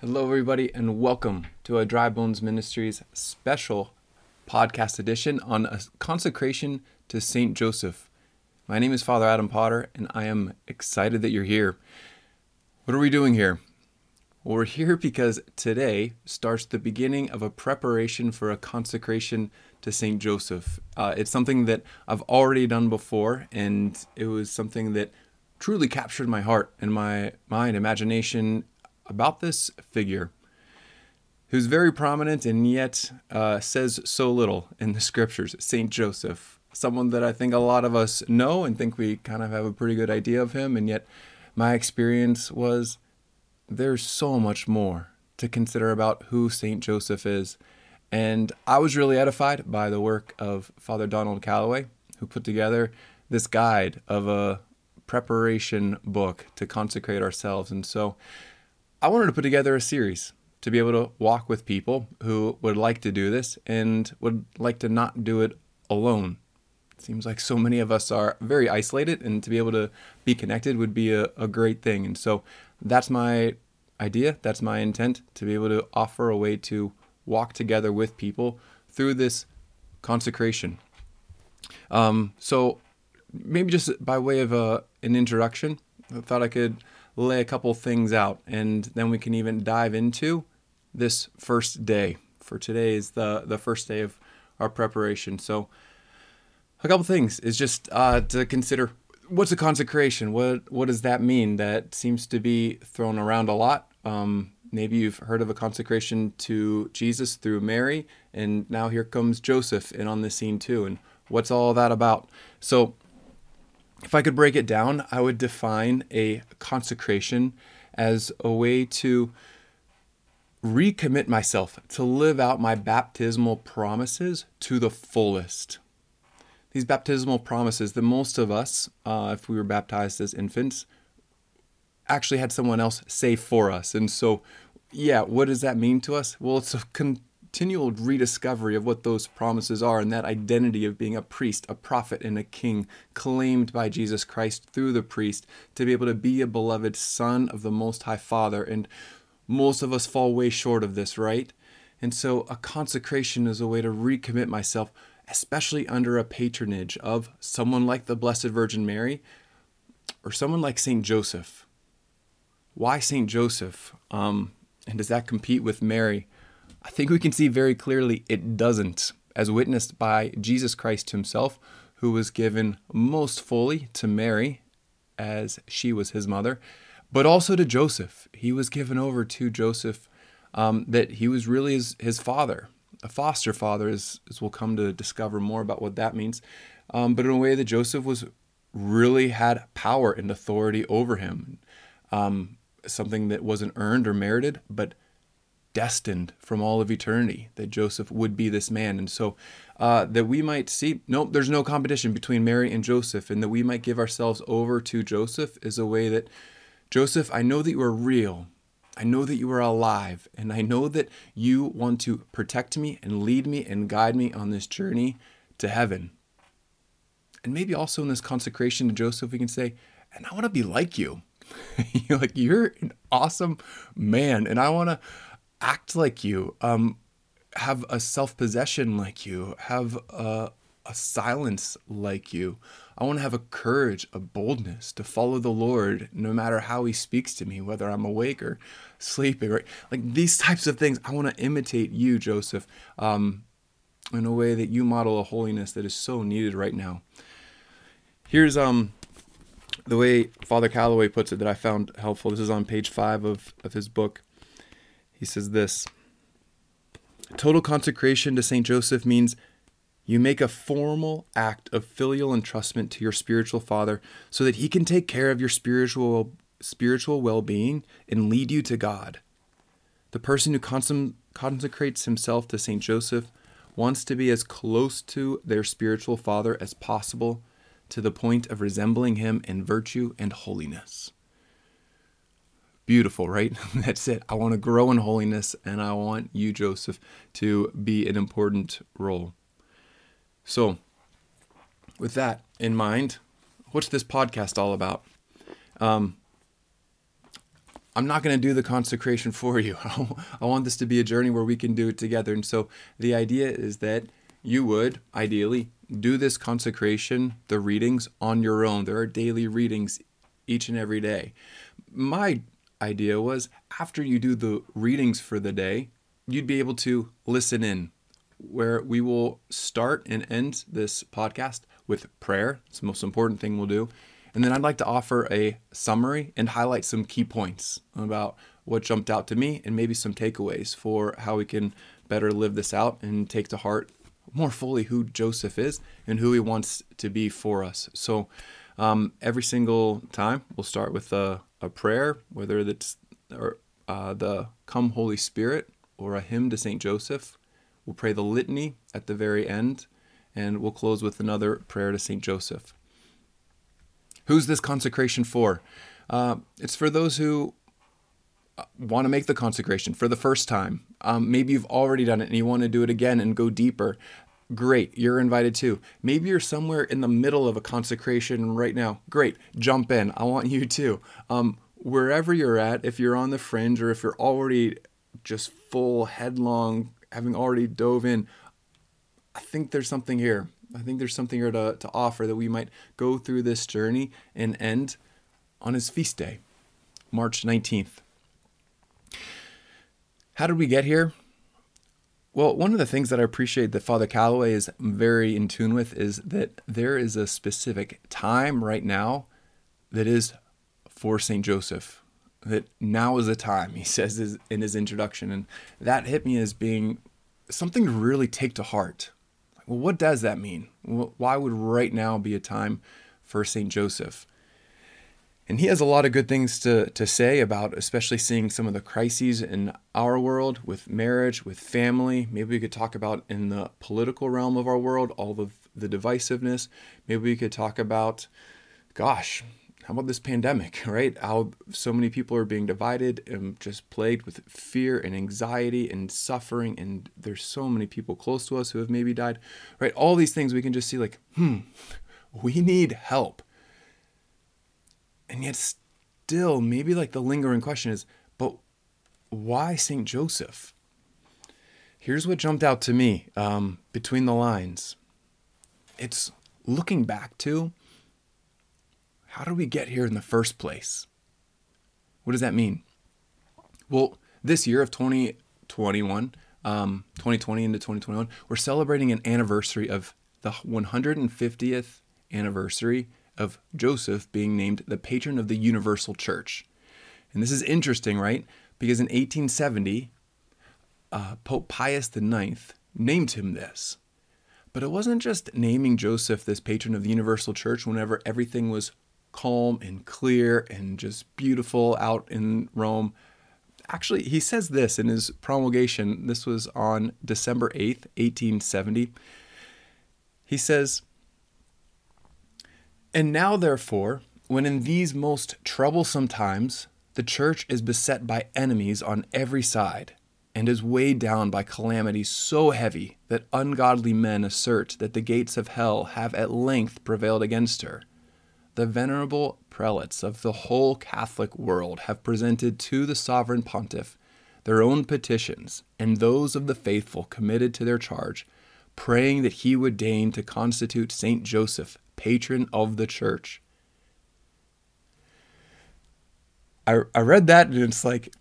Hello, everybody, and welcome to a Dry Bones Ministries special podcast edition on a consecration to Saint Joseph. My name is Father Adam Potter, and I am excited that you're here. What are we doing here? Well, we're here because today starts the beginning of a preparation for a consecration to Saint Joseph. Uh, it's something that I've already done before, and it was something that truly captured my heart and my mind, imagination, about this figure who's very prominent and yet uh, says so little in the scriptures, Saint Joseph. Someone that I think a lot of us know and think we kind of have a pretty good idea of him, and yet my experience was there's so much more to consider about who Saint Joseph is. And I was really edified by the work of Father Donald Calloway, who put together this guide of a preparation book to consecrate ourselves. And so I wanted to put together a series to be able to walk with people who would like to do this and would like to not do it alone. It seems like so many of us are very isolated, and to be able to be connected would be a, a great thing. And so that's my idea, that's my intent to be able to offer a way to walk together with people through this consecration. Um, so, maybe just by way of a, an introduction, I thought I could lay a couple things out, and then we can even dive into this first day. For today is the the first day of our preparation. So, a couple things is just uh, to consider. What's a consecration? What what does that mean? That seems to be thrown around a lot. Um, maybe you've heard of a consecration to Jesus through Mary, and now here comes Joseph in on the scene too. And what's all that about? So if I could break it down, I would define a consecration as a way to recommit myself to live out my baptismal promises to the fullest. These baptismal promises that most of us, uh, if we were baptized as infants, actually had someone else say for us. And so, yeah, what does that mean to us? Well, it's a con- continual rediscovery of what those promises are and that identity of being a priest, a prophet, and a king claimed by Jesus Christ through the priest to be able to be a beloved son of the Most High Father. And most of us fall way short of this, right? And so a consecration is a way to recommit myself, especially under a patronage of someone like the Blessed Virgin Mary or someone like Saint Joseph. Why Saint Joseph? Um, and does that compete with Mary? I think we can see very clearly it doesn't, as witnessed by Jesus Christ himself, who was given most fully to Mary as she was his mother, but also to Joseph. He was given over to Joseph, um, that he was really his, his father, a foster father, as, as we'll come to discover more about what that means. Um, but in a way that Joseph was really had power and authority over him, um, something that wasn't earned or merited, but destined from all of eternity that Joseph would be this man. And so uh, that we might see, nope, there's no competition between Mary and Joseph, and that we might give ourselves over to Joseph is a way that, Joseph, I know that you are real. I know that you are alive, and I know that you want to protect me and lead me and guide me on this journey to heaven. And maybe also in this consecration to Joseph, we can say, and I want to be like you. you're like, you're an awesome man, and I want to act like you, um, have a self possession like you, have a, a silence like you. I want to have a courage, a boldness to follow the Lord no matter how He speaks to me, whether I'm awake or sleeping, right? Like these types of things. I want to imitate you, Joseph, um, in a way that you model a holiness that is so needed right now. Here's um the way Father Calloway puts it that I found helpful. This is on page five of, of his book. He says this Total consecration to St. Joseph means you make a formal act of filial entrustment to your spiritual father so that he can take care of your spiritual spiritual well-being and lead you to God. The person who consecrates himself to St. Joseph wants to be as close to their spiritual father as possible to the point of resembling him in virtue and holiness beautiful, right? That's it. I want to grow in holiness and I want you, Joseph, to be an important role. So, with that in mind, what's this podcast all about? Um, I'm not going to do the consecration for you. I want this to be a journey where we can do it together. And so the idea is that you would ideally do this consecration, the readings on your own. There are daily readings each and every day. My idea was after you do the readings for the day, you'd be able to listen in, where we will start and end this podcast with prayer. It's the most important thing we'll do. And then I'd like to offer a summary and highlight some key points about what jumped out to me and maybe some takeaways for how we can better live this out and take to heart more fully who Joseph is and who he wants to be for us. So um, every single time we'll start with a, a prayer, whether it's or, uh, the Come Holy Spirit or a hymn to St. Joseph. We'll pray the litany at the very end, and we'll close with another prayer to St. Joseph. Who's this consecration for? Uh, it's for those who uh, want to make the consecration for the first time. Um, maybe you've already done it and you want to do it again and go deeper. Great, you're invited too. Maybe you're somewhere in the middle of a consecration right now. Great, jump in. I want you too. Um, wherever you're at, if you're on the fringe or if you're already just full headlong, having already dove in, I think there's something here. I think there's something here to, to offer that we might go through this journey and end on his feast day, March 19th. How did we get here? Well, one of the things that I appreciate that Father Calloway is very in tune with is that there is a specific time right now that is for St. Joseph. That now is the time, he says in his introduction. And that hit me as being something to really take to heart. Well, what does that mean? Why would right now be a time for St. Joseph? And he has a lot of good things to, to say about, especially seeing some of the crises in our world with marriage, with family. Maybe we could talk about in the political realm of our world, all of the divisiveness. Maybe we could talk about, gosh, how about this pandemic, right? How so many people are being divided and just plagued with fear and anxiety and suffering. And there's so many people close to us who have maybe died, right? All these things we can just see, like, hmm, we need help. And yet, still, maybe like the lingering question is, but why St. Joseph? Here's what jumped out to me um, between the lines it's looking back to how did we get here in the first place? What does that mean? Well, this year of 2021, um, 2020 into 2021, we're celebrating an anniversary of the 150th anniversary of Joseph being named the patron of the Universal Church. And this is interesting, right? Because in 1870, uh, Pope Pius IX named him this. But it wasn't just naming Joseph this patron of the Universal Church whenever everything was calm and clear and just beautiful out in Rome. Actually, he says this in his promulgation. This was on December 8th, 1870. He says, And now, therefore, when in these most troublesome times the church is beset by enemies on every side, and is weighed down by calamities so heavy that ungodly men assert that the gates of hell have at length prevailed against her the venerable prelates of the whole Catholic world have presented to the sovereign pontiff their own petitions and those of the faithful committed to their charge, praying that he would deign to constitute Saint Joseph patron of the church. I, I read that and it's like,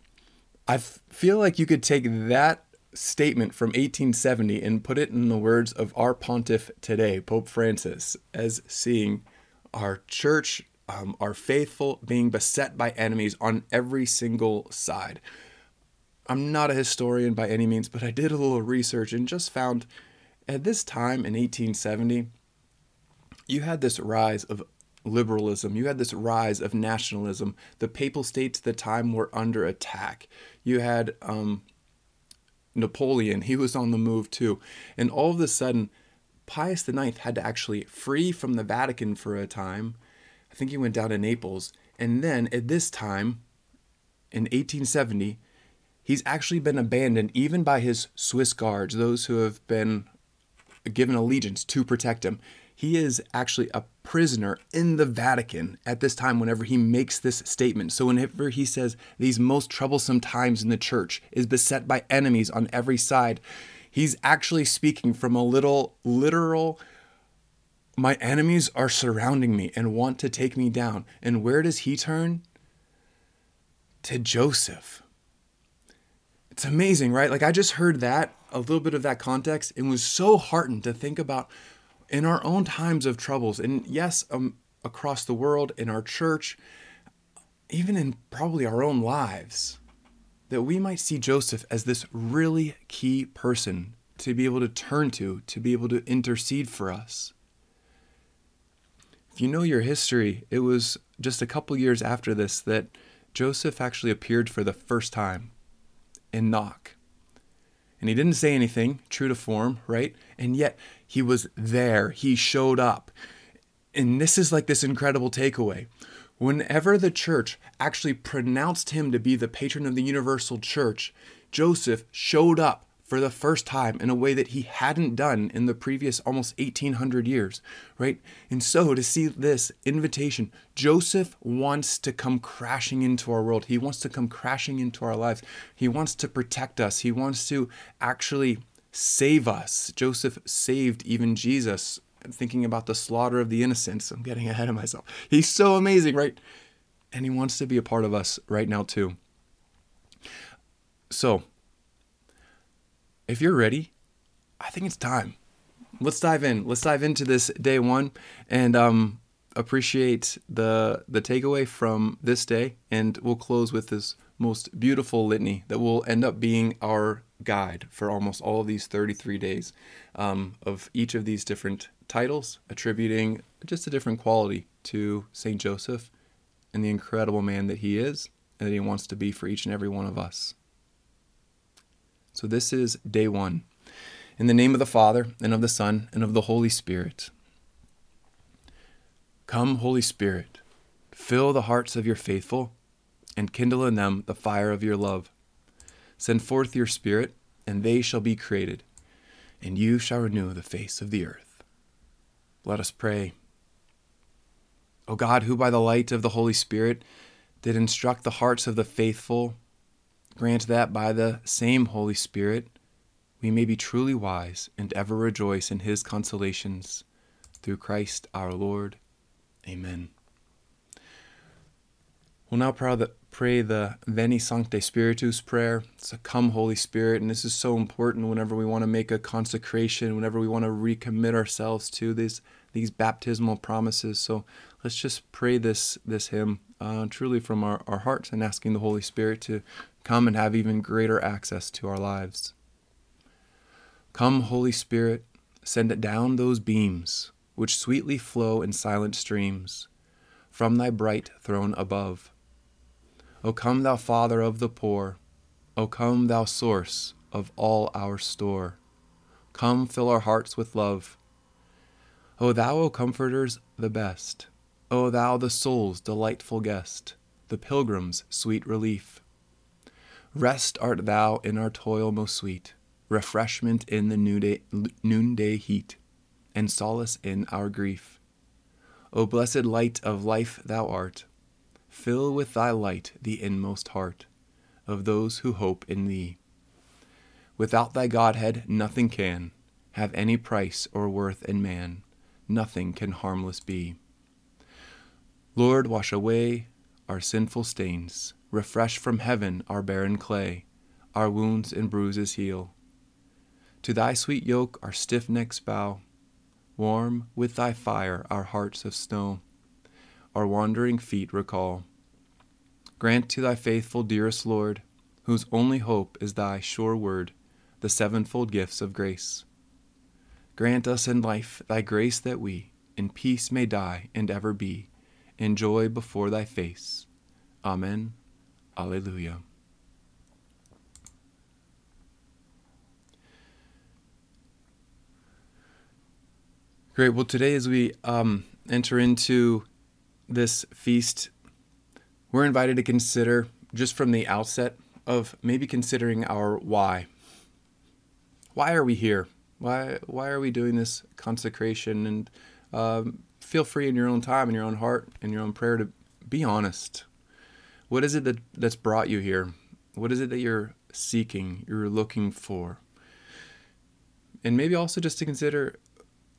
I feel like you could take that statement from 1870 and put it in the words of our pontiff today, Pope Francis, as seeing our church, um, our faithful being beset by enemies on every single side. I'm not a historian by any means, but I did a little research and just found at this time in 1870, you had this rise of liberalism. You had this rise of nationalism. The papal states at the time were under attack. You had um, Napoleon, he was on the move too. And all of a sudden, Pius IX had to actually free from the Vatican for a time. I think he went down to Naples. And then at this time, in 1870, he's actually been abandoned even by his Swiss guards, those who have been given allegiance to protect him. He is actually a prisoner in the Vatican at this time whenever he makes this statement. So, whenever he says these most troublesome times in the church is beset by enemies on every side, he's actually speaking from a little literal my enemies are surrounding me and want to take me down. And where does he turn? To Joseph. It's amazing, right? Like I just heard that, a little bit of that context, and was so heartened to think about in our own times of troubles, and yes, um, across the world, in our church, even in probably our own lives, that we might see Joseph as this really key person to be able to turn to, to be able to intercede for us. If you know your history, it was just a couple years after this that Joseph actually appeared for the first time in Knock. And he didn't say anything, true to form, right? And yet he was there, he showed up. And this is like this incredible takeaway. Whenever the church actually pronounced him to be the patron of the universal church, Joseph showed up for the first time in a way that he hadn't done in the previous almost 1800 years, right? And so to see this invitation, Joseph wants to come crashing into our world. He wants to come crashing into our lives. He wants to protect us. He wants to actually save us. Joseph saved even Jesus. I'm thinking about the slaughter of the innocents. I'm getting ahead of myself. He's so amazing, right? And he wants to be a part of us right now, too. So, if you're ready, I think it's time. Let's dive in. Let's dive into this day one and um, appreciate the the takeaway from this day. And we'll close with this most beautiful litany that will end up being our guide for almost all of these 33 days um, of each of these different titles, attributing just a different quality to Saint Joseph and the incredible man that he is and that he wants to be for each and every one of us. So this is day one. In the name of the Father, and of the Son, and of the Holy Spirit. Come, Holy Spirit, fill the hearts of your faithful, and kindle in them the fire of your love. Send forth your Spirit, and they shall be created, and you shall renew the face of the earth. Let us pray. O God, who by the light of the Holy Spirit did instruct the hearts of the faithful Grant that by the same Holy Spirit we may be truly wise and ever rejoice in his consolations. Through Christ our Lord. Amen. We'll now pray the Veni Sancte Spiritus prayer. It's a come, Holy Spirit, and this is so important whenever we want to make a consecration, whenever we want to recommit ourselves to these these baptismal promises. So let's just pray this this hymn uh, truly from our, our hearts and asking the Holy Spirit to come and have even greater access to our lives. Come, Holy Spirit, send down those beams which sweetly flow in silent streams from thy bright throne above. O come, thou Father of the poor, O come, thou source of all our store. Come, fill our hearts with love. O thou, O Comforters, the best, O thou, the soul's delightful guest, the pilgrim's sweet relief. Rest art thou in our toil most sweet, refreshment in the noonday, noonday heat, and solace in our grief. O blessed light of life thou art, fill with thy light the inmost heart of those who hope in thee. Without thy Godhead nothing can have any price or worth in man, nothing can harmless be. Lord, wash away our sinful stains Refresh from heaven our barren clay, our wounds and bruises heal. To thy sweet yoke our stiff necks bow, warm with thy fire our hearts of snow, our wandering feet recall. Grant to thy faithful dearest Lord, whose only hope is thy sure word, the sevenfold gifts of grace. Grant us in life thy grace that we in peace may die and ever be in joy before thy face. Amen. Alleluia. Great. Well, today, as we um, enter into this feast, we're invited to consider, just from the outset, of maybe considering our why. Why are we here? Why why are we doing this consecration? And um, feel free in your own time, in your own heart, in your own prayer to be honest. What is it that, that's brought you here? What is it that you're seeking, you're looking for? And maybe also just to consider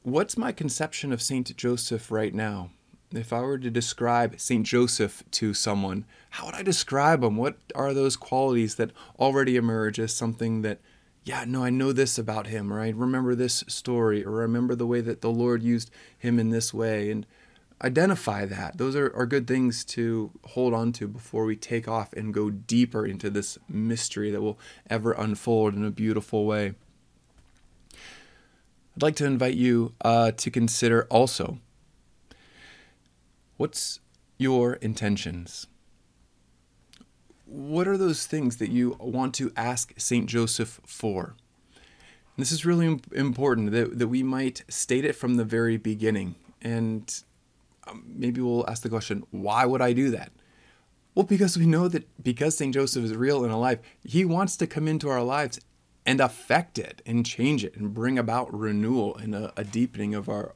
what's my conception of Saint Joseph right now? If I were to describe Saint Joseph to someone, how would I describe him? What are those qualities that already emerge as something that, yeah, no, I know this about him, or I remember this story, or I remember the way that the Lord used him in this way, and identify that. Those are, are good things to hold on to before we take off and go deeper into this mystery that will ever unfold in a beautiful way. I'd like to invite you uh, to consider also what's your intentions? What are those things that you want to ask St. Joseph for? And this is really important that, that we might state it from the very beginning. And maybe we'll ask the question why would I do that? Well, because we know that because St. Joseph is real and alive, he wants to come into our lives and affect it and change it and bring about renewal and a, a deepening of our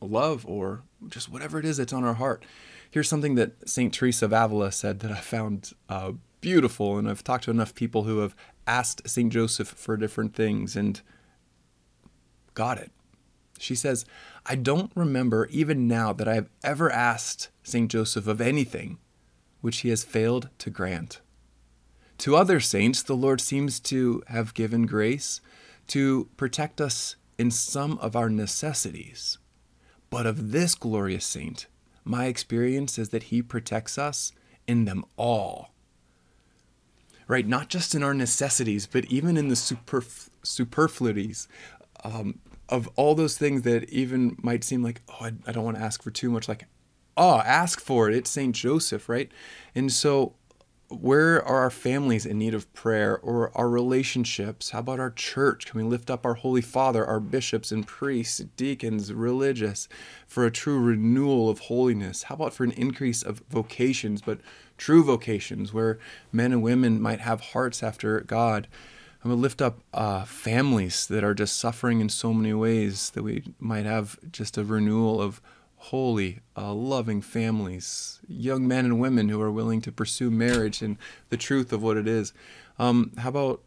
love or just whatever it is that's on our heart. Here's something that St. Teresa of Avila said that I found uh, beautiful, and I've talked to enough people who have asked St. Joseph for different things and got it. She says, I don't remember even now that I have ever asked St. Joseph of anything which he has failed to grant. To other saints, the Lord seems to have given grace to protect us in some of our necessities. But of this glorious saint, my experience is that he protects us in them all. Right? Not just in our necessities, but even in the superf- superfluities um, of all those things that even might seem like, oh, I, I don't want to ask for too much. Like, oh, ask for it. It's St. Joseph, right? And so where are our families in need of prayer or our relationships? How about our church? Can we lift up our Holy Father, our bishops and priests, deacons, religious, for a true renewal of holiness? How about for an increase of vocations, but true vocations, where men and women might have hearts after God? Going to lift up uh, families that are just suffering in so many ways, that we might have just a renewal of holy, uh, loving families, young men and women who are willing to pursue marriage and the truth of what it is. Um, how about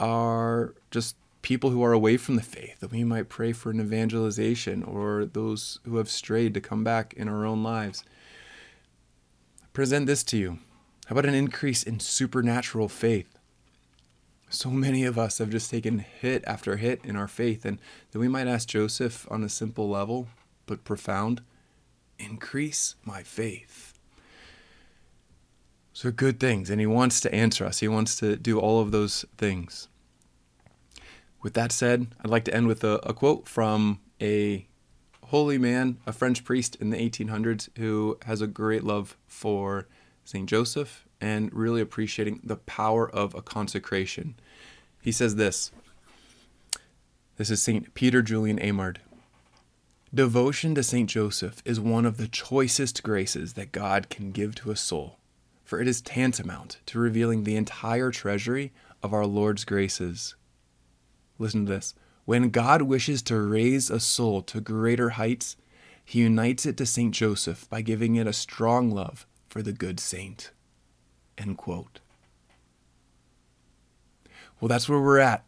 our just people who are away from the faith that we might pray for an evangelization or those who have strayed to come back in our own lives? I present this to you. How about an increase in supernatural faith? So many of us have just taken hit after hit in our faith, and that we might ask Joseph on a simple level, but profound increase my faith. So, good things. And He wants to answer us, He wants to do all of those things. With that said, I'd like to end with a, a quote from a holy man, a French priest in the 1800s, who has a great love for St. Joseph and really appreciating the power of a consecration. He says this this is St. Peter Julian Eymard. Devotion to St. Joseph is one of the choicest graces that God can give to a soul, for it is tantamount to revealing the entire treasury of our Lord's graces. Listen to this. When God wishes to raise a soul to greater heights, he unites it to St. Joseph by giving it a strong love for the good saint. End quote. Well, that's where we're at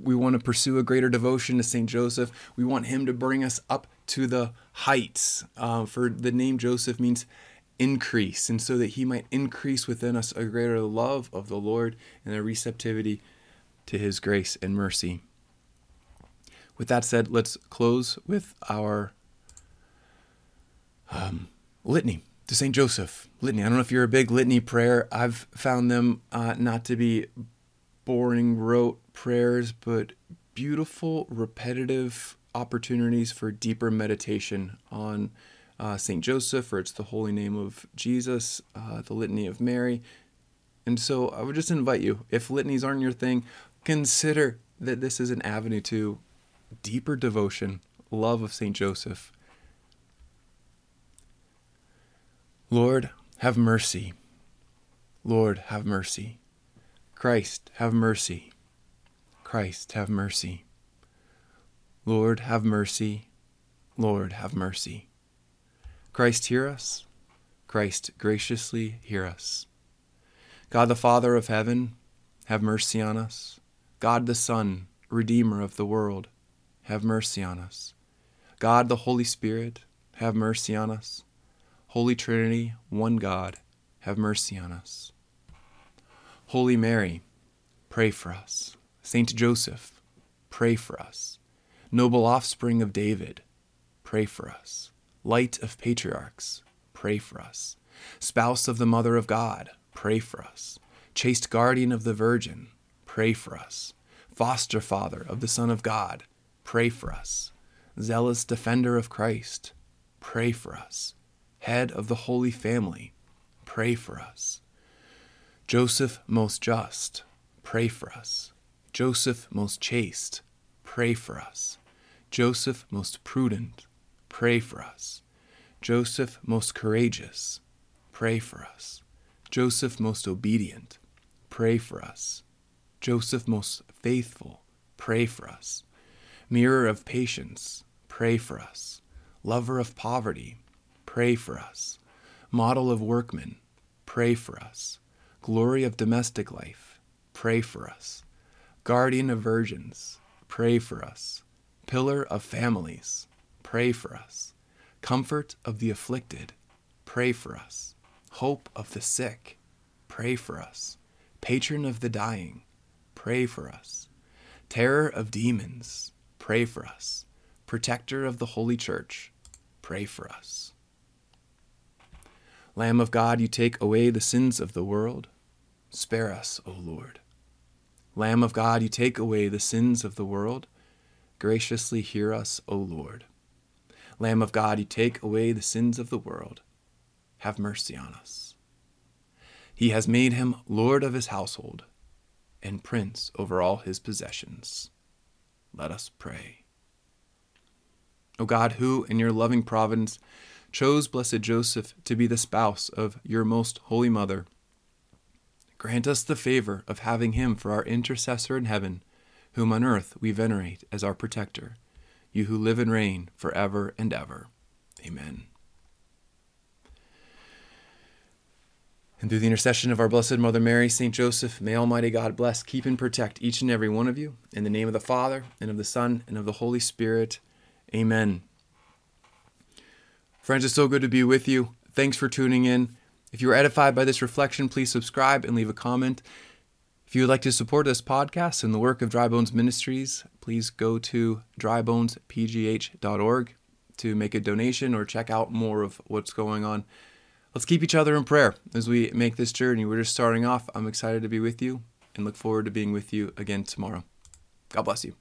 we want to pursue a greater devotion to Saint Joseph. We want him to bring us up to the heights. Uh, for the name Joseph means increase, and so that he might increase within us a greater love of the Lord and a receptivity to his grace and mercy. With that said, let's close with our um, litany to Saint Joseph. Litany. I don't know if you're a big litany prayer. I've found them uh, not to be boring rote prayers, but beautiful, repetitive opportunities for deeper meditation on uh, St. Joseph, or it's the holy name of Jesus, uh, the litany of Mary. And so I would just invite you, if litanies aren't your thing, consider that this is an avenue to deeper devotion, love of St. Joseph. Lord, have mercy. Lord, have mercy. Christ, have mercy. Christ, have mercy. Lord, have mercy. Lord, have mercy. Christ, hear us. Christ, graciously hear us. God the Father of heaven, have mercy on us. God the Son, Redeemer of the world, have mercy on us. God the Holy Spirit, have mercy on us. Holy Trinity, one God, have mercy on us. Holy Mary, pray for us. Saint Joseph, pray for us. Noble offspring of David, pray for us. Light of patriarchs, pray for us. Spouse of the Mother of God, pray for us. Chaste guardian of the Virgin, pray for us. Foster father of the Son of God, pray for us. Zealous defender of Christ, pray for us. Head of the Holy Family, pray for us. Joseph most just, pray for us. Joseph most chaste, pray for us. Joseph most prudent, pray for us. Joseph most courageous, pray for us. Joseph most obedient, pray for us. Joseph most faithful, pray for us. Mirror of patience, pray for us. Lover of poverty, pray for us. Model of workmen, pray for us. Glory of domestic life, pray for us. Guardian of virgins, pray for us. Pillar of families, pray for us. Comfort of the afflicted, pray for us. Hope of the sick, pray for us. Patron of the dying, pray for us. Terror of demons, pray for us. Protector of the Holy Church, pray for us. Lamb of God, you take away the sins of the world. Spare us, O Lord. Lamb of God, you take away the sins of the world. Graciously hear us, O Lord. Lamb of God, you take away the sins of the world. Have mercy on us. He has made him Lord of his household and prince over all his possessions. Let us pray. O God, who, in your loving providence, chose blessed Joseph to be the spouse of your most holy mother, grant us the favor of having him for our intercessor in heaven, whom on earth we venerate as our protector, you who live and reign for ever and ever. Amen. And through the intercession of our Blessed Mother Mary, St. Joseph, may Almighty God bless, keep, and protect each and every one of you. In the name of the Father, and of the Son, and of the Holy Spirit. Amen. Friends, it's so good to be with you. Thanks for tuning in. If you were edified by this reflection, please subscribe and leave a comment. If you would like to support this podcast and the work of Dry Bones Ministries, please go to drybonespgh.org to make a donation or check out more of what's going on. Let's keep each other in prayer as we make this journey. We're just starting off. I'm excited to be with you and look forward to being with you again tomorrow. God bless you.